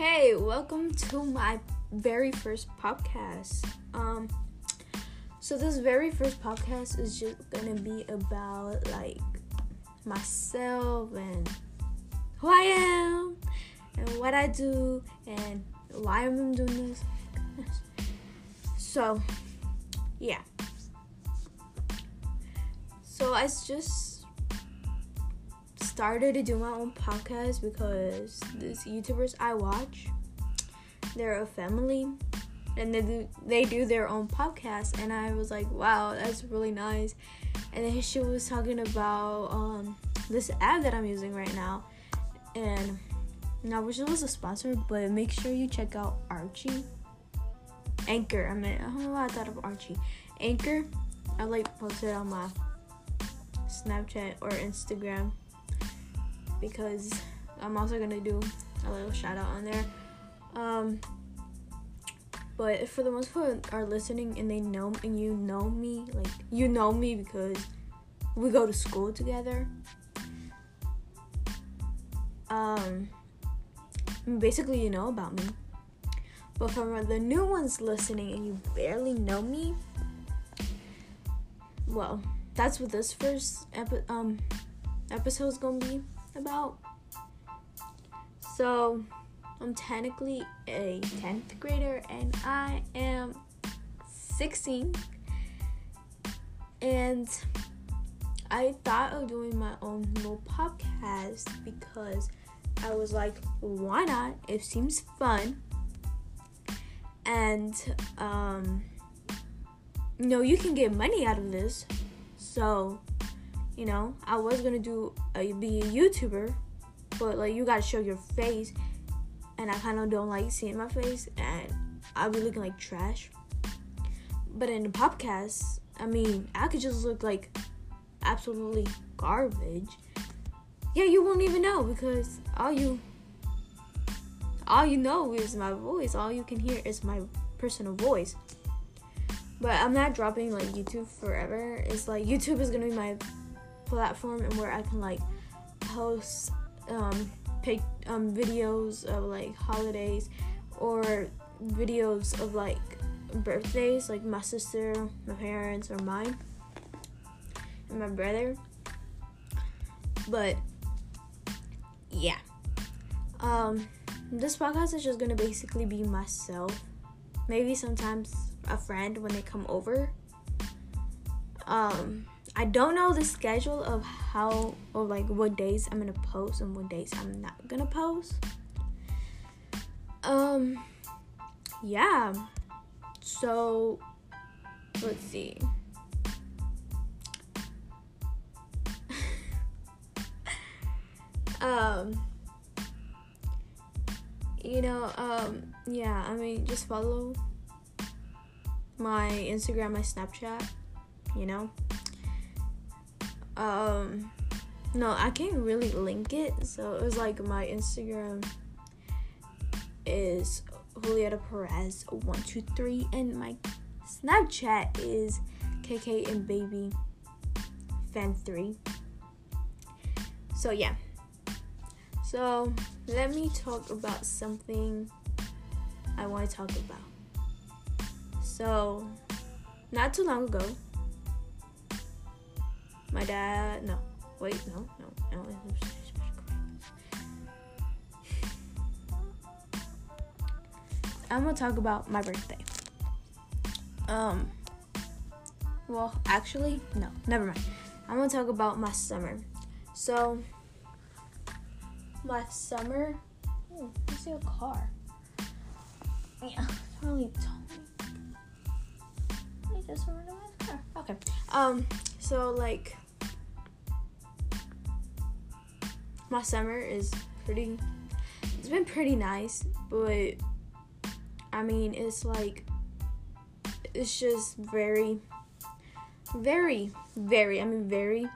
Hey, welcome to my very first podcast. Um so this very first podcast is just going to be about like myself and who I am and what I do and why I'm doing this. so, yeah. So I just started to do my own podcast because these YouTubers I watch, they're a family and they do, they do their own podcast and I was like, wow, that's really nice. And then she was talking about um, this app that I'm using right now, and now it was a sponsor, but make sure you check out Archie. Anchor. I mean, I don't know why I thought of Archie. Anchor. I like posted on my Snapchat or Instagram because I'm also gonna do a little shout out on there. Um, but for the most part are listening and they know and you know me, like you know me because we go to school together. Um, basically you know about me. But for the new ones listening and you barely know me, well, that's what this first epi- um episode's gonna be about. So, I'm technically a 10th grader and I am 16. And I thought of doing my own little podcast because I was like, why not? It seems fun. And, um, you know, you can get money out of this. So, you know, I was gonna do a, be a YouTuber, but like you gotta show your face, and I kind of don't like seeing my face, and I'll be looking like trash. But in the podcast, I mean, I could just look like absolutely garbage. Yeah, you won't even know because all you all you know is my voice. All you can hear is my personal voice. But I'm not dropping like YouTube forever. It's like YouTube is gonna be my platform and where I can like post um pick um videos of like holidays or videos of like birthdays like my sister, my parents or mine and my brother. But yeah. Um this podcast is just gonna basically be myself. Maybe sometimes a friend when they come over. Um, I don't know the schedule of how or like what days I'm gonna post and what days I'm not gonna post. Um, yeah. So let's see. um you know um yeah i mean just follow my Instagram, my Snapchat, you know. Um no, I can't really link it. So it was like my Instagram is Julieta Perez one two three and my Snapchat is KK and Baby Fan three. So yeah. So let me talk about something I want to talk about. So, not too long ago, my dad, no, wait, no, no, no. I'm gonna talk about my birthday. Um, well, actually, no, never mind. I'm gonna talk about my summer. So, my summer. Oh, I see a car. Yeah, it's really tall just my Okay. Um. So like, my summer is pretty. It's been pretty nice, but I mean, it's like, it's just very, very, very. I mean, very.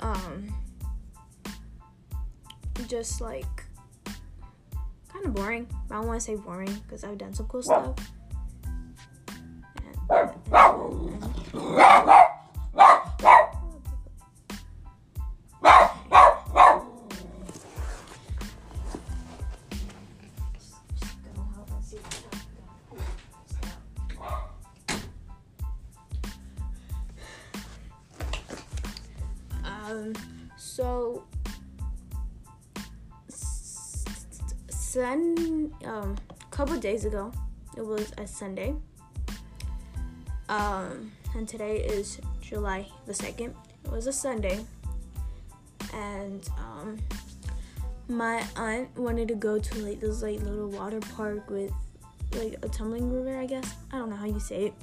Um. Just like kind of boring. I don't want to say boring because I've done some cool stuff. Days ago. It was a sunday. Um and today is july the 2nd it was a sunday. And um my aunt wanted to go to like this like little water park with like a tumbling river i guess. I don't know how you say it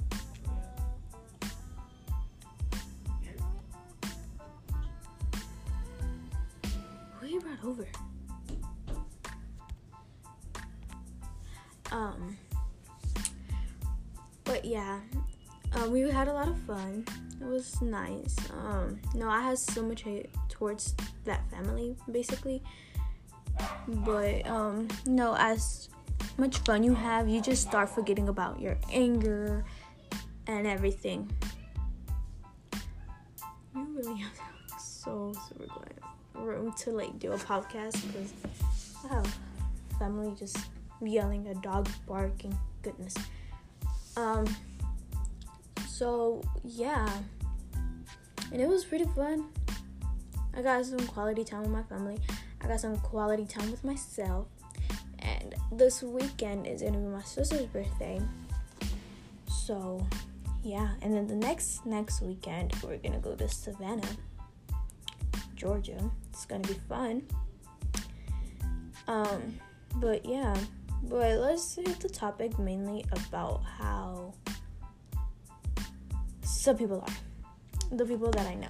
was nice. Um, no, I had so much hate towards that family, basically. But um, no, as much fun you have, you just start forgetting about your anger and everything. You really have so super glad room to like do a podcast because I have family just yelling, a dog barking. Goodness. Um. So yeah, and it was pretty fun. I got some quality time with my family. I got some quality time with myself. And this weekend is gonna be my sister's birthday. So yeah, and then the next next weekend we're gonna go to Savannah, Georgia. It's gonna be fun. Um, but yeah. But let's hit the topic mainly about how some people are. The people that I know.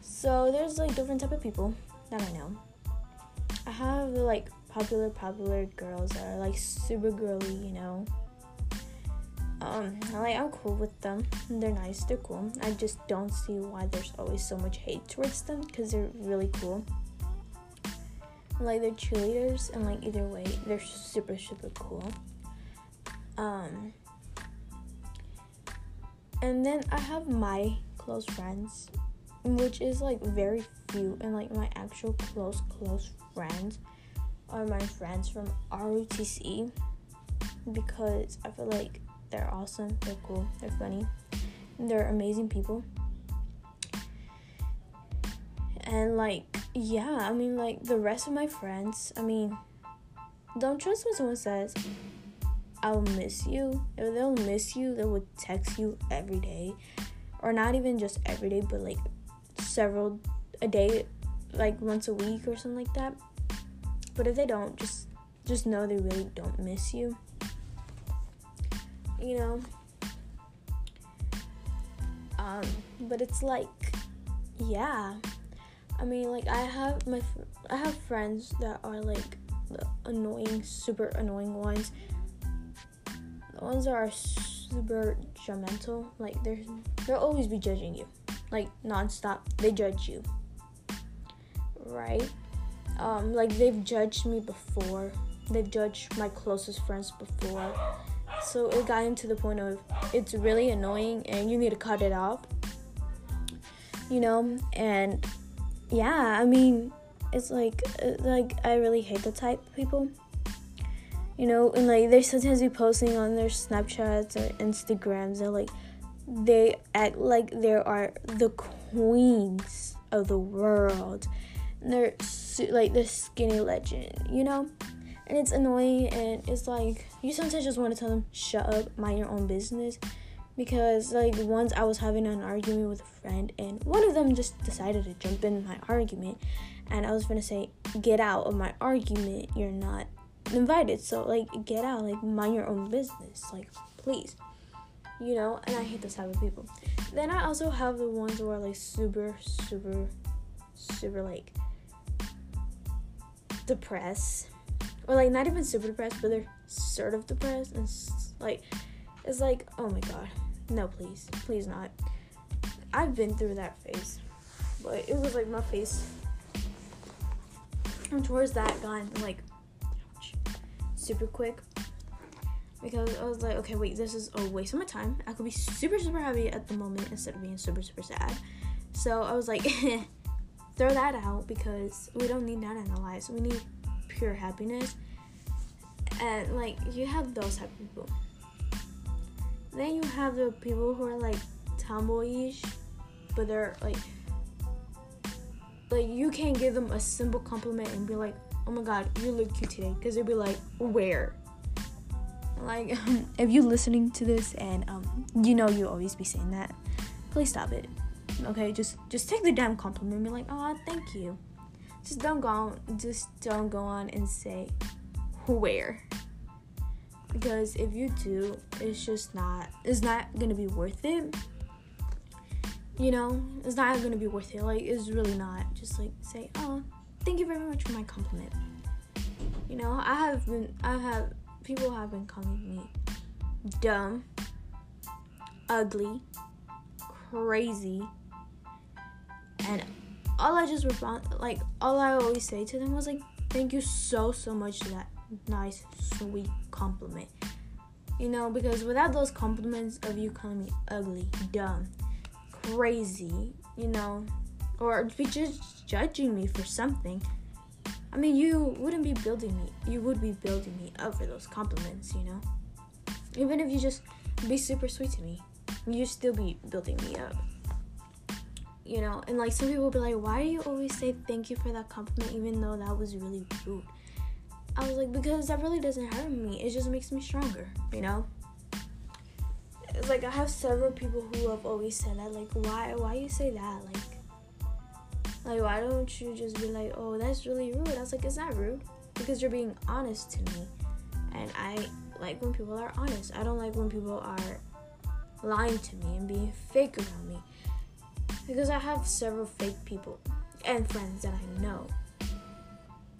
So there's like different type of people that I know. I have like popular popular girls that are like super girly, you know. Um, like I'm cool with them. They're nice, they're cool. I just don't see why there's always so much hate towards them because they're really cool like they're cheerleaders and like either way they're super super cool um and then i have my close friends which is like very few and like my actual close close friends are my friends from ROTC because I feel like they're awesome, they're cool, they're funny, they're amazing people. And like yeah, I mean, like the rest of my friends, I mean, don't trust what someone says, I'll miss you. If they'll miss you, they would text you every day. Or not even just every day, but like several a day, like once a week or something like that. But if they don't, just just know they really don't miss you. You know? Um, but it's like, yeah, I mean, like I have my I have friends that are like the annoying, super annoying ones. The ones that are super judgmental, like they're they'll always be judging you, like nonstop. They judge you, right? Um, like they've judged me before. They've judged my closest friends before. So it got into the point of it's really annoying and you need to cut it off. You know, and yeah, I mean, it's like uh, like I really hate the type of people. You know, and like they're sometimes be posting on their Snapchats or Instagrams and like they act like they are the queens of the world. And they're like the skinny legend, you know? And it's annoying and it's like you sometimes just want to tell them, shut up, mind your own business because like once I was having an argument with a friend and one of them just decided to jump in my argument and I was gonna say get out of my argument you're not invited. So like get out. Like mind your own business. Like please. You know? And I hate those type of people. Then I also have the ones who are like super super super like depressed. Or like not even super depressed but they're sort of depressed. And like it's like oh my god. No, please. Please not. I've been through that phase. But it was like my face. And towards that gone like super quick. Because I was like, okay, wait, this is a waste of my time. I could be super, super happy at the moment instead of being super, super sad. So I was like, throw that out because we don't need that in our lives. We need pure happiness. And like, you have those type of people then you have the people who are like tomboyish, but they're like like you can't give them a simple compliment and be like, "Oh my god, you look cute today," because they'd be like, "Where?" Like, if you're listening to this and um, you know you always be saying that, please stop it. Okay, just just take the damn compliment and be like, "Oh, thank you." Just don't go on. Just don't go on and say, "Where?" Because if you do, it's just not. It's not gonna be worth it you know, it's not gonna be worth it. Like, it's really not. Just like say, oh, thank you very much for my compliment. You know, I have been, I have, people have been calling me dumb, ugly, crazy, and all I just respond, like, all I always say to them was like, thank you so, so much for that nice, sweet compliment. You know, because without those compliments of you calling me ugly, dumb, crazy, you know, or be just judging me for something. I mean, you wouldn't be building me. You would be building me up for those compliments, you know. Even if you just be super sweet to me, you'd still be building me up. You know, and like some people will be like, "Why do you always say thank you for that compliment, even though that was really rude?" I was like, because that really doesn't hurt me. It just makes me stronger, you know it's like I have several people who have always said that. Like, why why you say that? Like, like why don't you just be like, oh, that's really rude? I was like, it's not rude because you're being honest to me, and I like when people are honest. I don't like when people are lying to me and being fake around me because I have several fake people and friends that I know.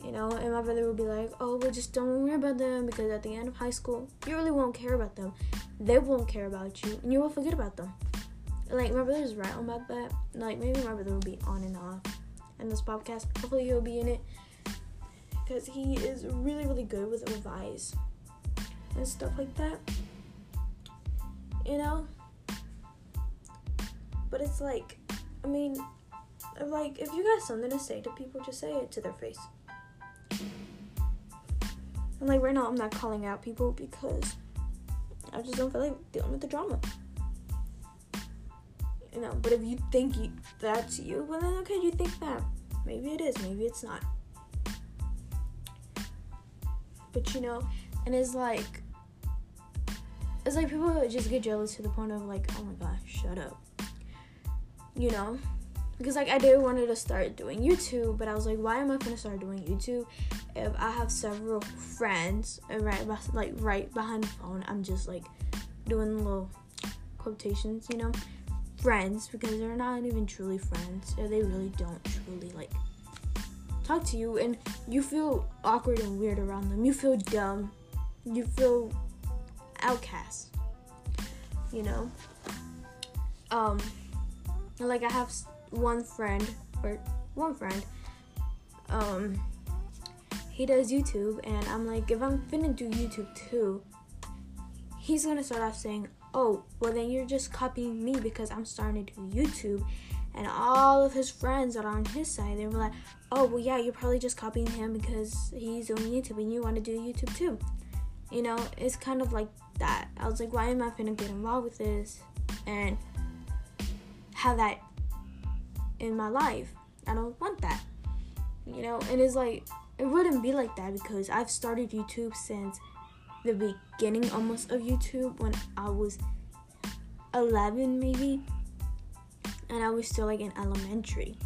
You know, and my brother would be like, "Oh, but just don't worry about them because at the end of high school, you really won't care about them they won't care about you and you will forget about them. Like my brother's right on about that. Like maybe my brother will be on and off in this podcast. Hopefully he'll be in it because he is really really good with advice and stuff like that. You know. But it's like, I mean, like if you got something to say to people, just say it to their face. And like right now, I'm not calling out people because I just don't feel like dealing with the drama. You know, but if you think you, that's you, well then okay, you think that. Maybe it is, maybe it's not. But you know, and it's like it's like people just get jealous to the point of like, oh my gosh, shut up. You know? Because like I did wanted to start doing YouTube, but I was like, why am I gonna start doing YouTube if I have several friends and right like right behind the phone, I'm just like doing little quotations, you know, friends because they're not even truly friends, or they really don't truly like talk to you, and you feel awkward and weird around them. You feel dumb. You feel outcast. You know. Um, like I have one friend or one friend. Um he does YouTube, and I'm like, if I'm finna do YouTube too, he's gonna start off saying, oh, well, then you're just copying me because I'm starting to do YouTube. And all of his friends that are on his side, they were like, oh, well, yeah, you're probably just copying him because he's doing YouTube and you want to do YouTube too. You know, it's kind of like that. I was like, why am I going to get involved with this and have that in my life? I don't want that. You know, and it's like, it wouldn't be like that because I've started YouTube since the beginning almost of YouTube when I was 11 maybe and I was still like in elementary.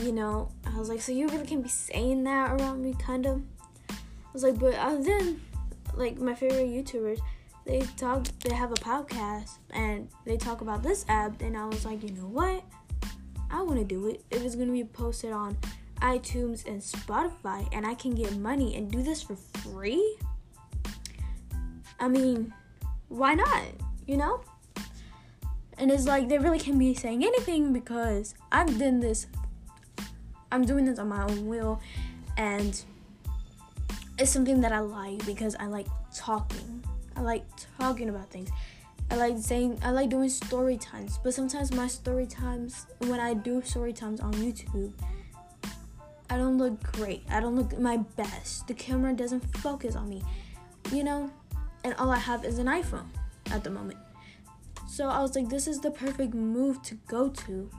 You know, I was like, so you really can't be saying that around me, kind of. I was like, but uh, then, like my favorite YouTubers, they talk, they have a podcast and they talk about this app, and I was like, you know what? I want to do it if it's gonna be posted on iTunes, and Spotify, and I can get money and do this for free? I mean, why not? You know? And it's like they really can't be saying anything because I've done this. I'm doing this on my own will, and it's something that I like because I like talking. I like talking about things. I like saying I like doing story times, but sometimes my story times when I do story times on YouTube, I don't look great. I don't look my best. The camera doesn't focus on me, you know? And all I have is an iPhone at the moment. So I was like, this is the perfect move to go to.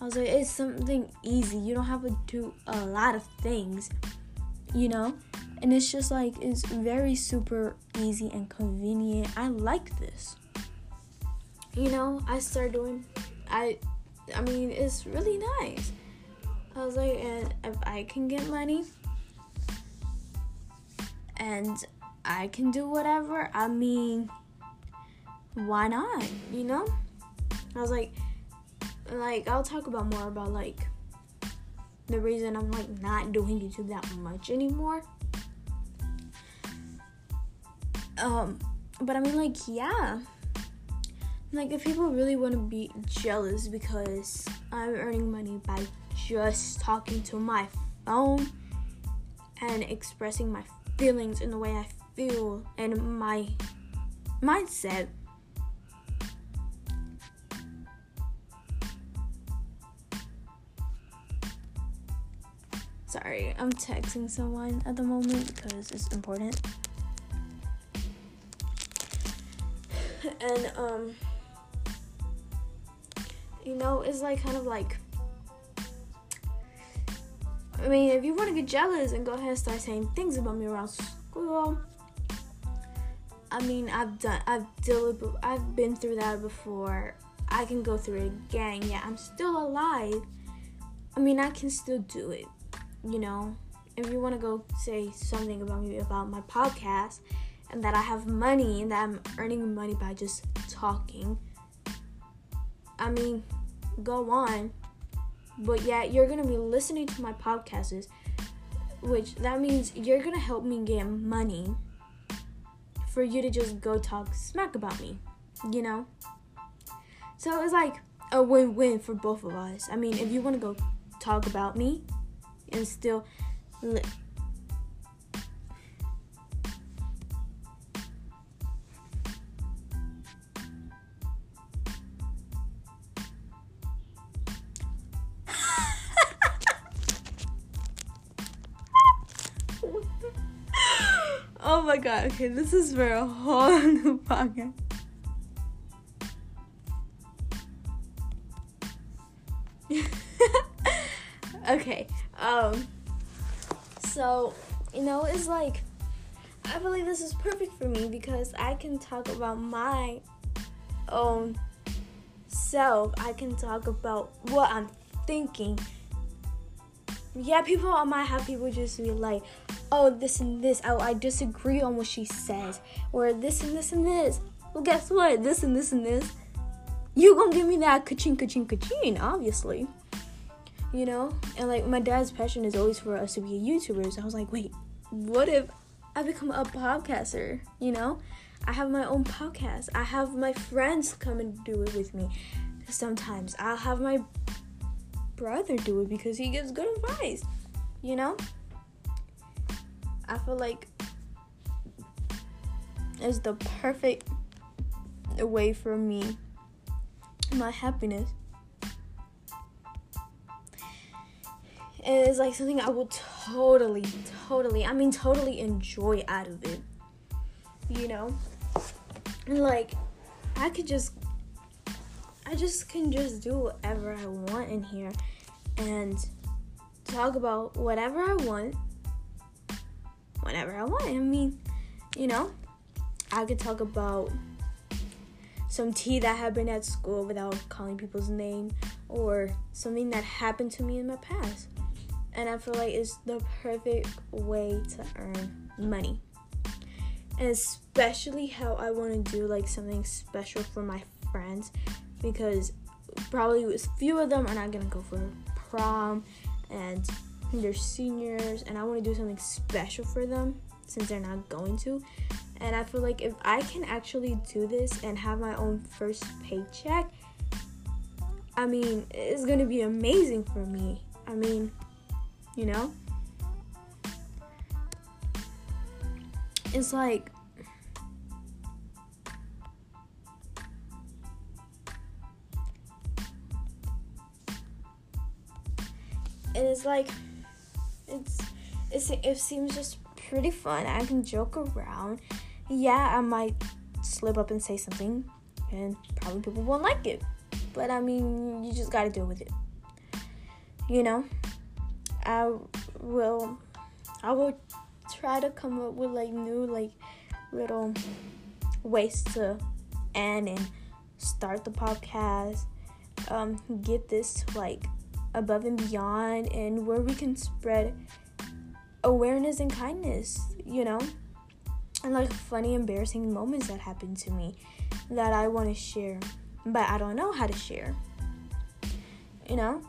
I was like, it's something easy. You don't have to do a lot of things, you know? And it's just like, it's very super easy and convenient. I like this. You know, I started doing, I, I mean, it's really nice. I was like, if I can get money and I can do whatever, I mean, why not? You know? I was like, like I'll talk about more about like the reason I'm like not doing YouTube that much anymore. Um, but I mean like yeah. Like if people really want to be jealous because I'm earning money by just talking to my phone and expressing my feelings in the way I feel and my mindset Sorry, I'm texting someone at the moment because it's important. and um you know, it's like kind of like mean, if you want to get jealous and go ahead and start saying things about me around school, I mean, I've done, I've dealt, I've been through that before. I can go through it again. Yeah, I'm still alive. I mean, I can still do it you know, if you want to go say something about me about my podcast and that I have money and that I'm earning money by just talking, I mean, go on. But yeah, you're gonna be listening to my podcasts, which that means you're gonna help me get money for you to just go talk smack about me, you know? So it's like a win win for both of us. I mean, if you wanna go talk about me, and still li- god, okay, this is for a whole new podcast. okay, um, so, you know, it's like, I believe this is perfect for me because I can talk about my own self. I can talk about what I'm thinking. Yeah, people might have people just be like, oh, this and this. Oh, I disagree on what she says. Or this and this and this. Well, guess what? This and this and this. You gonna give me that ka-ching, ka-ching, ka-ching, obviously you know? And like my dad's passion is always for us to be YouTubers. I was like, wait, what if I become a podcaster? You know? I have my own podcast. I have my friends come and do it with me. Sometimes I'll have my brother do it because he gives good advice. You know? I feel like it's the perfect way for me my happiness is like something I will totally, totally, I mean, totally enjoy out of it. You know? Like, I could just, I just can just do whatever I want in here and talk about whatever I want whenever I want. I mean, you know, I could talk about some tea that happened at school without calling people's name or something that happened to me in my past and I feel like it's the perfect way to earn money. And especially how I want to do like something special for my friends because probably a few of them are not gonna go for prom and they're seniors and I want to do something special for them since they're not going to. And I feel like if I can actually do this and have my own first paycheck, I mean, it's gonna be amazing for me. I mean, you know? It's like and it's like it's, it's it seems just pretty fun. I can joke around. Yeah, I might slip up and say something and probably people won't like it. But I mean, you just got to deal with it. you know, I will I will try to come up with like new like little ways to end and start the podcast. Um, get this like above and beyond and where we can spread awareness and kindness, you know? And like funny, embarrassing moments that happened to me that I want to share, but I don't know how to share. You know?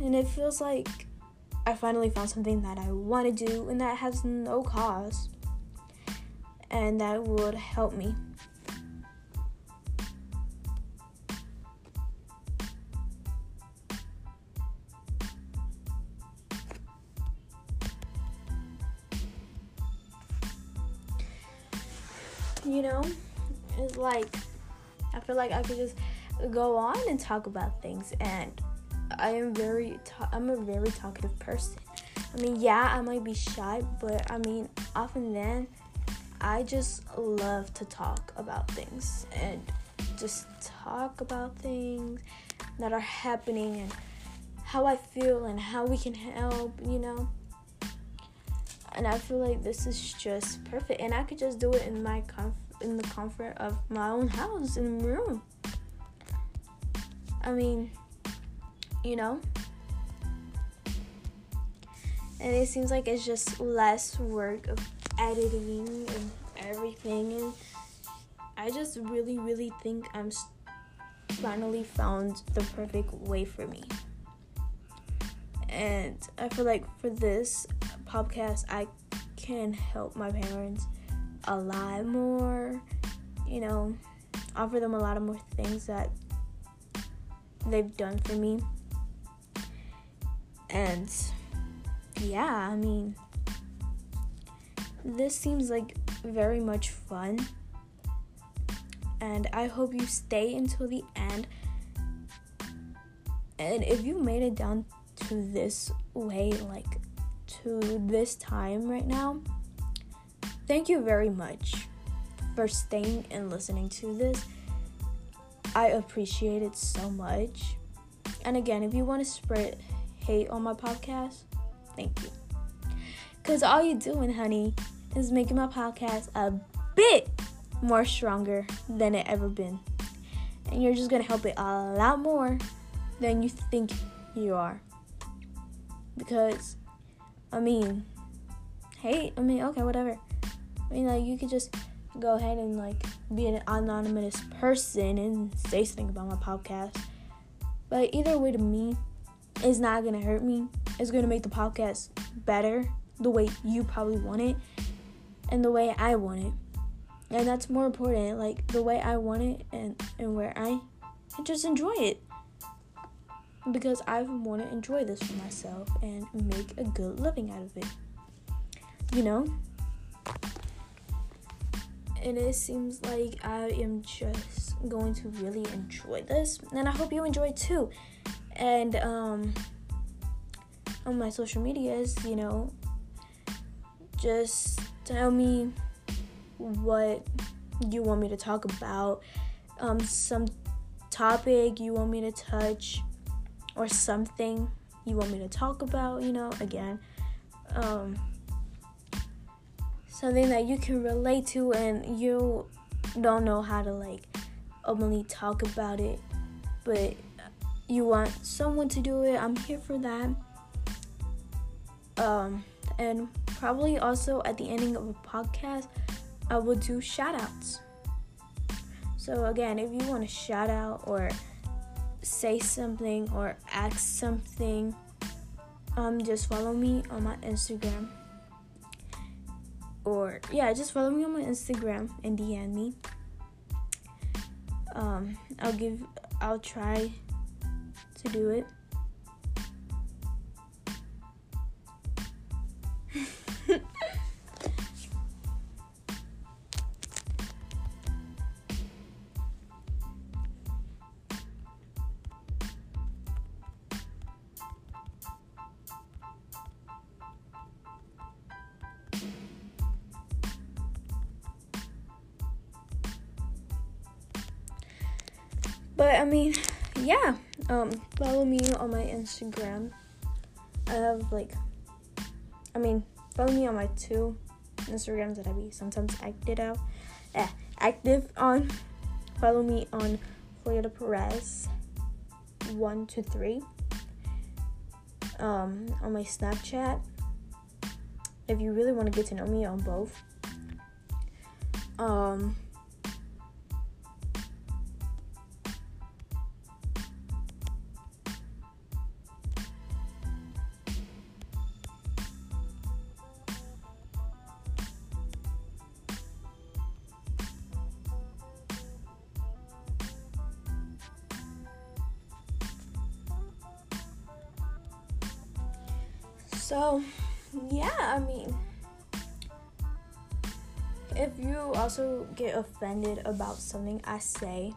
And it feels like I finally found something that I want to do and that has no cost and that would help me. Like I feel like I could just go on and talk about things and I am very I'm a very talkative person. I mean, yeah, I might be shy, but I mean, often then I just love to talk about things and just talk about things that are happening and how I feel and how we can help, you know. And I feel like this is just perfect, and I could just do it in my comf- in the comfort of my own house in the room. I mean, you know? And it seems like it's just less work of editing and everything. And I just really, really think I'm finally found the perfect way for me. And I feel like for this podcast, I can help my parents a lot more, you know, offer them a lot of more things that they've done for me. And yeah, I mean, this seems like very much fun. And I hope you stay until the end. And if you made it down to this way, like to this time right now, thank you very much for staying and listening to this. I appreciate it so much. And again, if you want to spread hate on my podcast, thank you. Because all you're doing, honey, is making my podcast a bit more stronger than it ever been. And you're just going to help it a lot more than you think you are. Because, I mean, hate, I mean, okay, whatever. I mean, like, you could just go ahead and, like, be an anonymous person and say something about my podcast. But either way, to me, it's not gonna hurt me. It's gonna make the podcast better the way you probably want it and the way I want it. And that's more important, like the way I want it and, and where I just enjoy it. Because I want to enjoy this for myself and make a good living out of it. You know? And it seems like I am just going to really enjoy this. And I hope you enjoy too and um, on my social medias, you know, just tell me what you want me to talk about, um, some topic you want me to touch, or something you want me to talk about, you know, again, um, something that you can relate to and you don't know how to like openly talk about it, but you want someone to do it, I'm here for that. Um, and probably also at the ending of a podcast, I will do shout outs. So, again, if you want to shout out or say something or ask something, um, just follow me on my Instagram. Or, yeah, just follow me on my Instagram and DM me. Um, I'll give, I'll try to do it. But I mean, yeah um, follow me on my Instagram I have like, I mean, follow me on my two Instagrams that I be sometimes active out, eh, active on. Follow me on Florida Perez one two three. Um, on my Snapchat. If you really want to get to know me on both. Um, So, yeah, I mean, if you also get offended about something I say,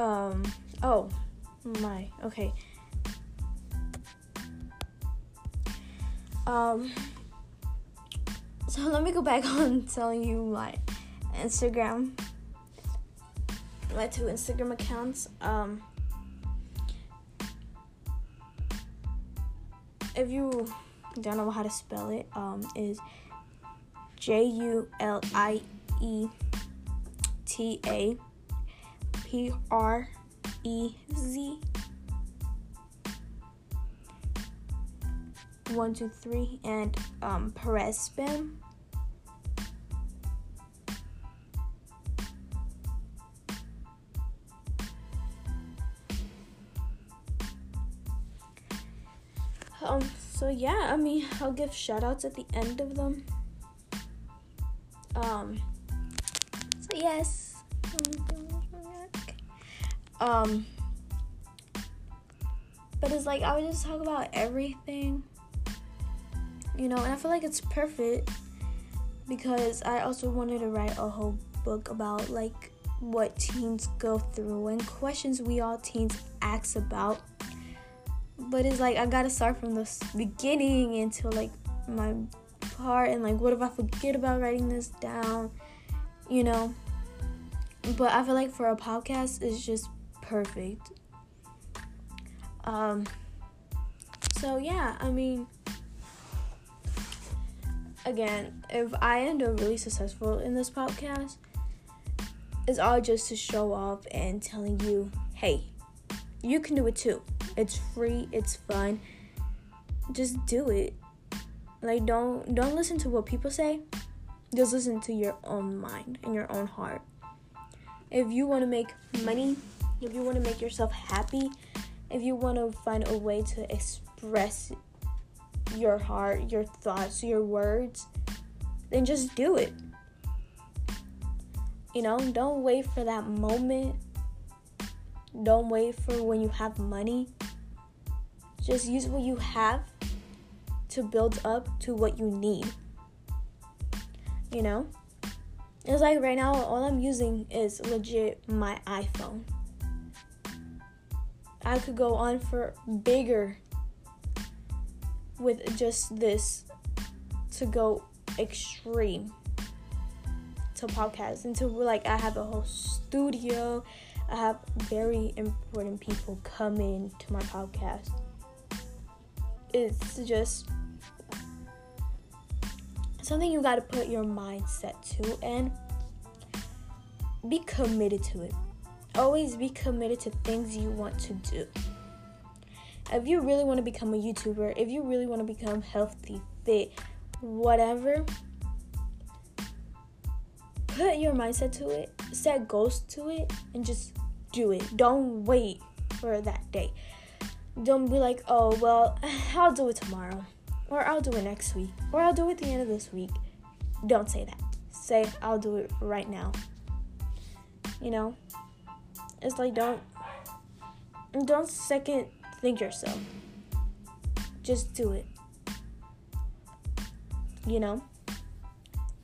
um, oh my, okay. Um, so let me go back on telling you my Instagram, my two Instagram accounts. Um, if you don't know how to spell it, um, is J U L I E T A P R E Z. One, two, three, and um, Perez spam. Um, so yeah, I mean, I'll give shout outs at the end of them. Um, so yes. Um, but it's like I would just talk about everything, you know, and I feel like it's perfect because I also wanted to write a whole book about like what teens go through and questions we all teens ask about but it's like I gotta start from the beginning until like my part and like what if I forget about writing this down, you know? But I feel like for a podcast it's just perfect. Um so yeah, I mean again, if I end up really successful in this podcast, it's all just to show off and telling you, hey, you can do it too. It's free, it's fun. Just do it. Like don't don't listen to what people say. Just listen to your own mind and your own heart. If you want to make money, if you want to make yourself happy, if you want to find a way to express your heart, your thoughts, your words, then just do it. You know, don't wait for that moment. Don't wait for when you have money. Just use what you have to build up to what you need. You know? It's like right now, all I'm using is legit my iPhone. I could go on for bigger with just this to go extreme to podcast until like I have a whole studio. I have very important people come in to my podcast it's just something you got to put your mindset to and be committed to it. Always be committed to things you want to do. If you really want to become a YouTuber, if you really want to become healthy, fit, whatever, put your mindset to it, set goals to it, and just do it. Don't wait for that day. Don't be like, oh, well, I'll do it tomorrow, or I'll do it next week, or I'll do it at the end of this week. Don't say that. Say, I'll do it right now. You know? It's like, don't, don't second think yourself. Just do it. You know?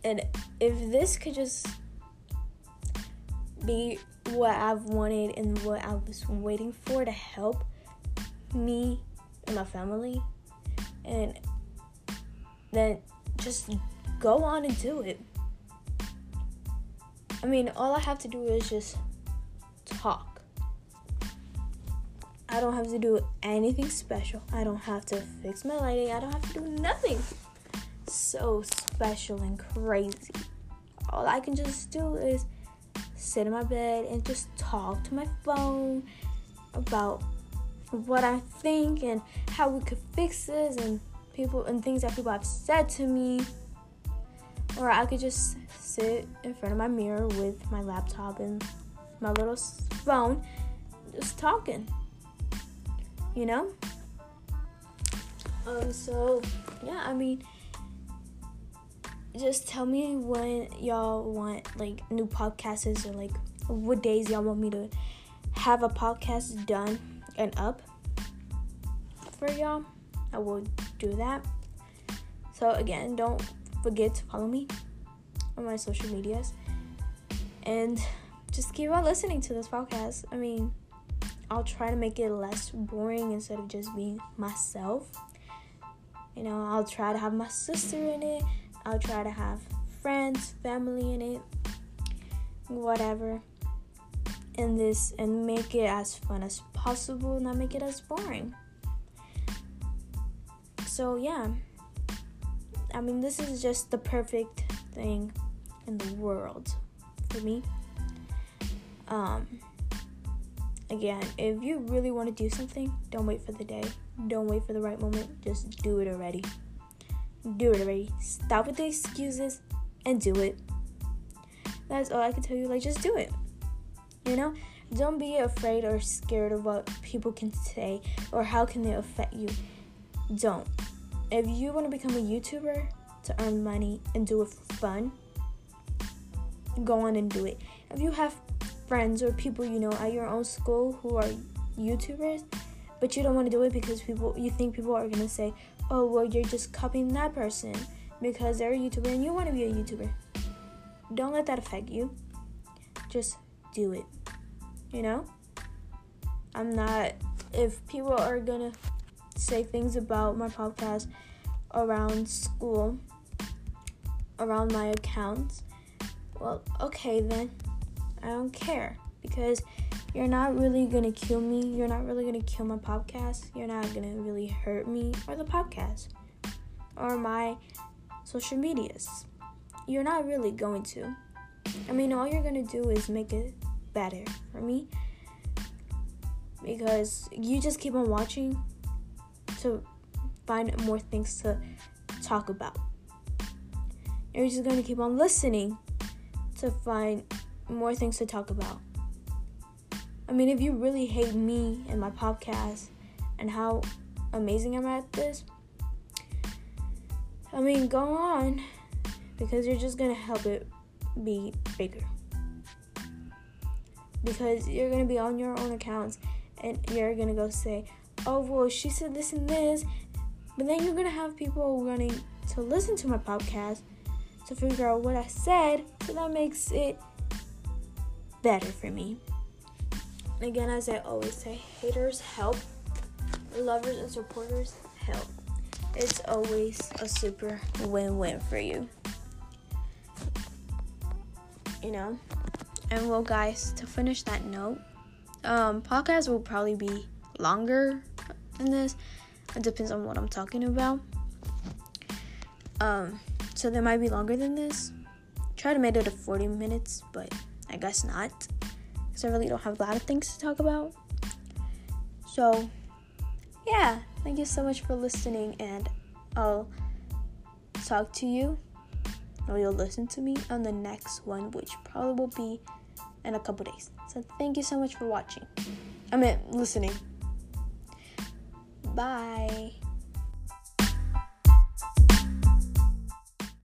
And if this could just be what I've wanted and what I was waiting for to help me and my family and then just go on and do it. I mean, all I have to do is just talk. I don't have to do anything special. I don't have to fix my lighting. I don't have to do nothing so special and crazy. All I can just do is sit in my bed and just talk to my phone about what I think and how we could fix this and people and things that people have said to me. Or I could just sit in front of my mirror with my laptop and my little phone just talking. You know? Um so yeah, I mean just tell me when y'all want like new podcasts or like what days y'all want me to have a podcast done and up for y'all. I will do that. So again, don't forget to follow me on my social medias and just keep on listening to this podcast. I mean, I'll try to make it less boring instead of just being myself. You know, I'll try to have my sister in it I'll try to have friends, family in it, whatever. In this and make it as fun as possible, not make it as boring. So yeah. I mean this is just the perfect thing in the world for me. Um again, if you really want to do something, don't wait for the day. Don't wait for the right moment. Just do it already do it already. Stop with the excuses and do it. That's all I can tell you. Like, just do it. You know? Don't be afraid or scared of what people can say or how can they affect you. Don't. If you want to become a YouTuber to earn money and do it for fun, go on and do it. If you have friends or people you know at your own school who are YouTubers, but you don't want to do it because people you think people are gonna say, oh, well, you're just copying that person because they're a YouTuber and you want to be a YouTuber. Don't let that affect you. Just do it. You know? I'm not, if people are gonna say things about my podcast around school, around my accounts, well, okay then. I don't care because you're not really gonna kill me. You're not really gonna kill my podcast. You're not gonna really hurt me or the podcast or my social medias. You're not really going to. I mean, all you're gonna do is make it better for me because you just keep on watching to find more things to talk about. You're just gonna keep on listening to find more things to talk about. I mean, if you really hate me and my podcast and how amazing I'm at this, I mean, go on because you're just gonna help it be bigger. Because you're gonna be on your own accounts and you're gonna go say, oh, well, she said this and this, but then you're gonna have people running to listen to my podcast to figure out what I said, so that makes it better for me. Again, as I always say, haters help, lovers and supporters help. It's always a super win win for you. You know? And well, guys, to finish that note, um, podcast will probably be longer than this. It depends on what I'm talking about. Um, so they might be longer than this. Try to make it to 40 minutes, but I guess not because I really don't have a lot of things to talk about. So, yeah, thank you so much for listening, and I'll talk to you, or you'll listen to me on the next one, which probably will be in a couple days. So, thank you so much for watching. I mean, listening. Bye.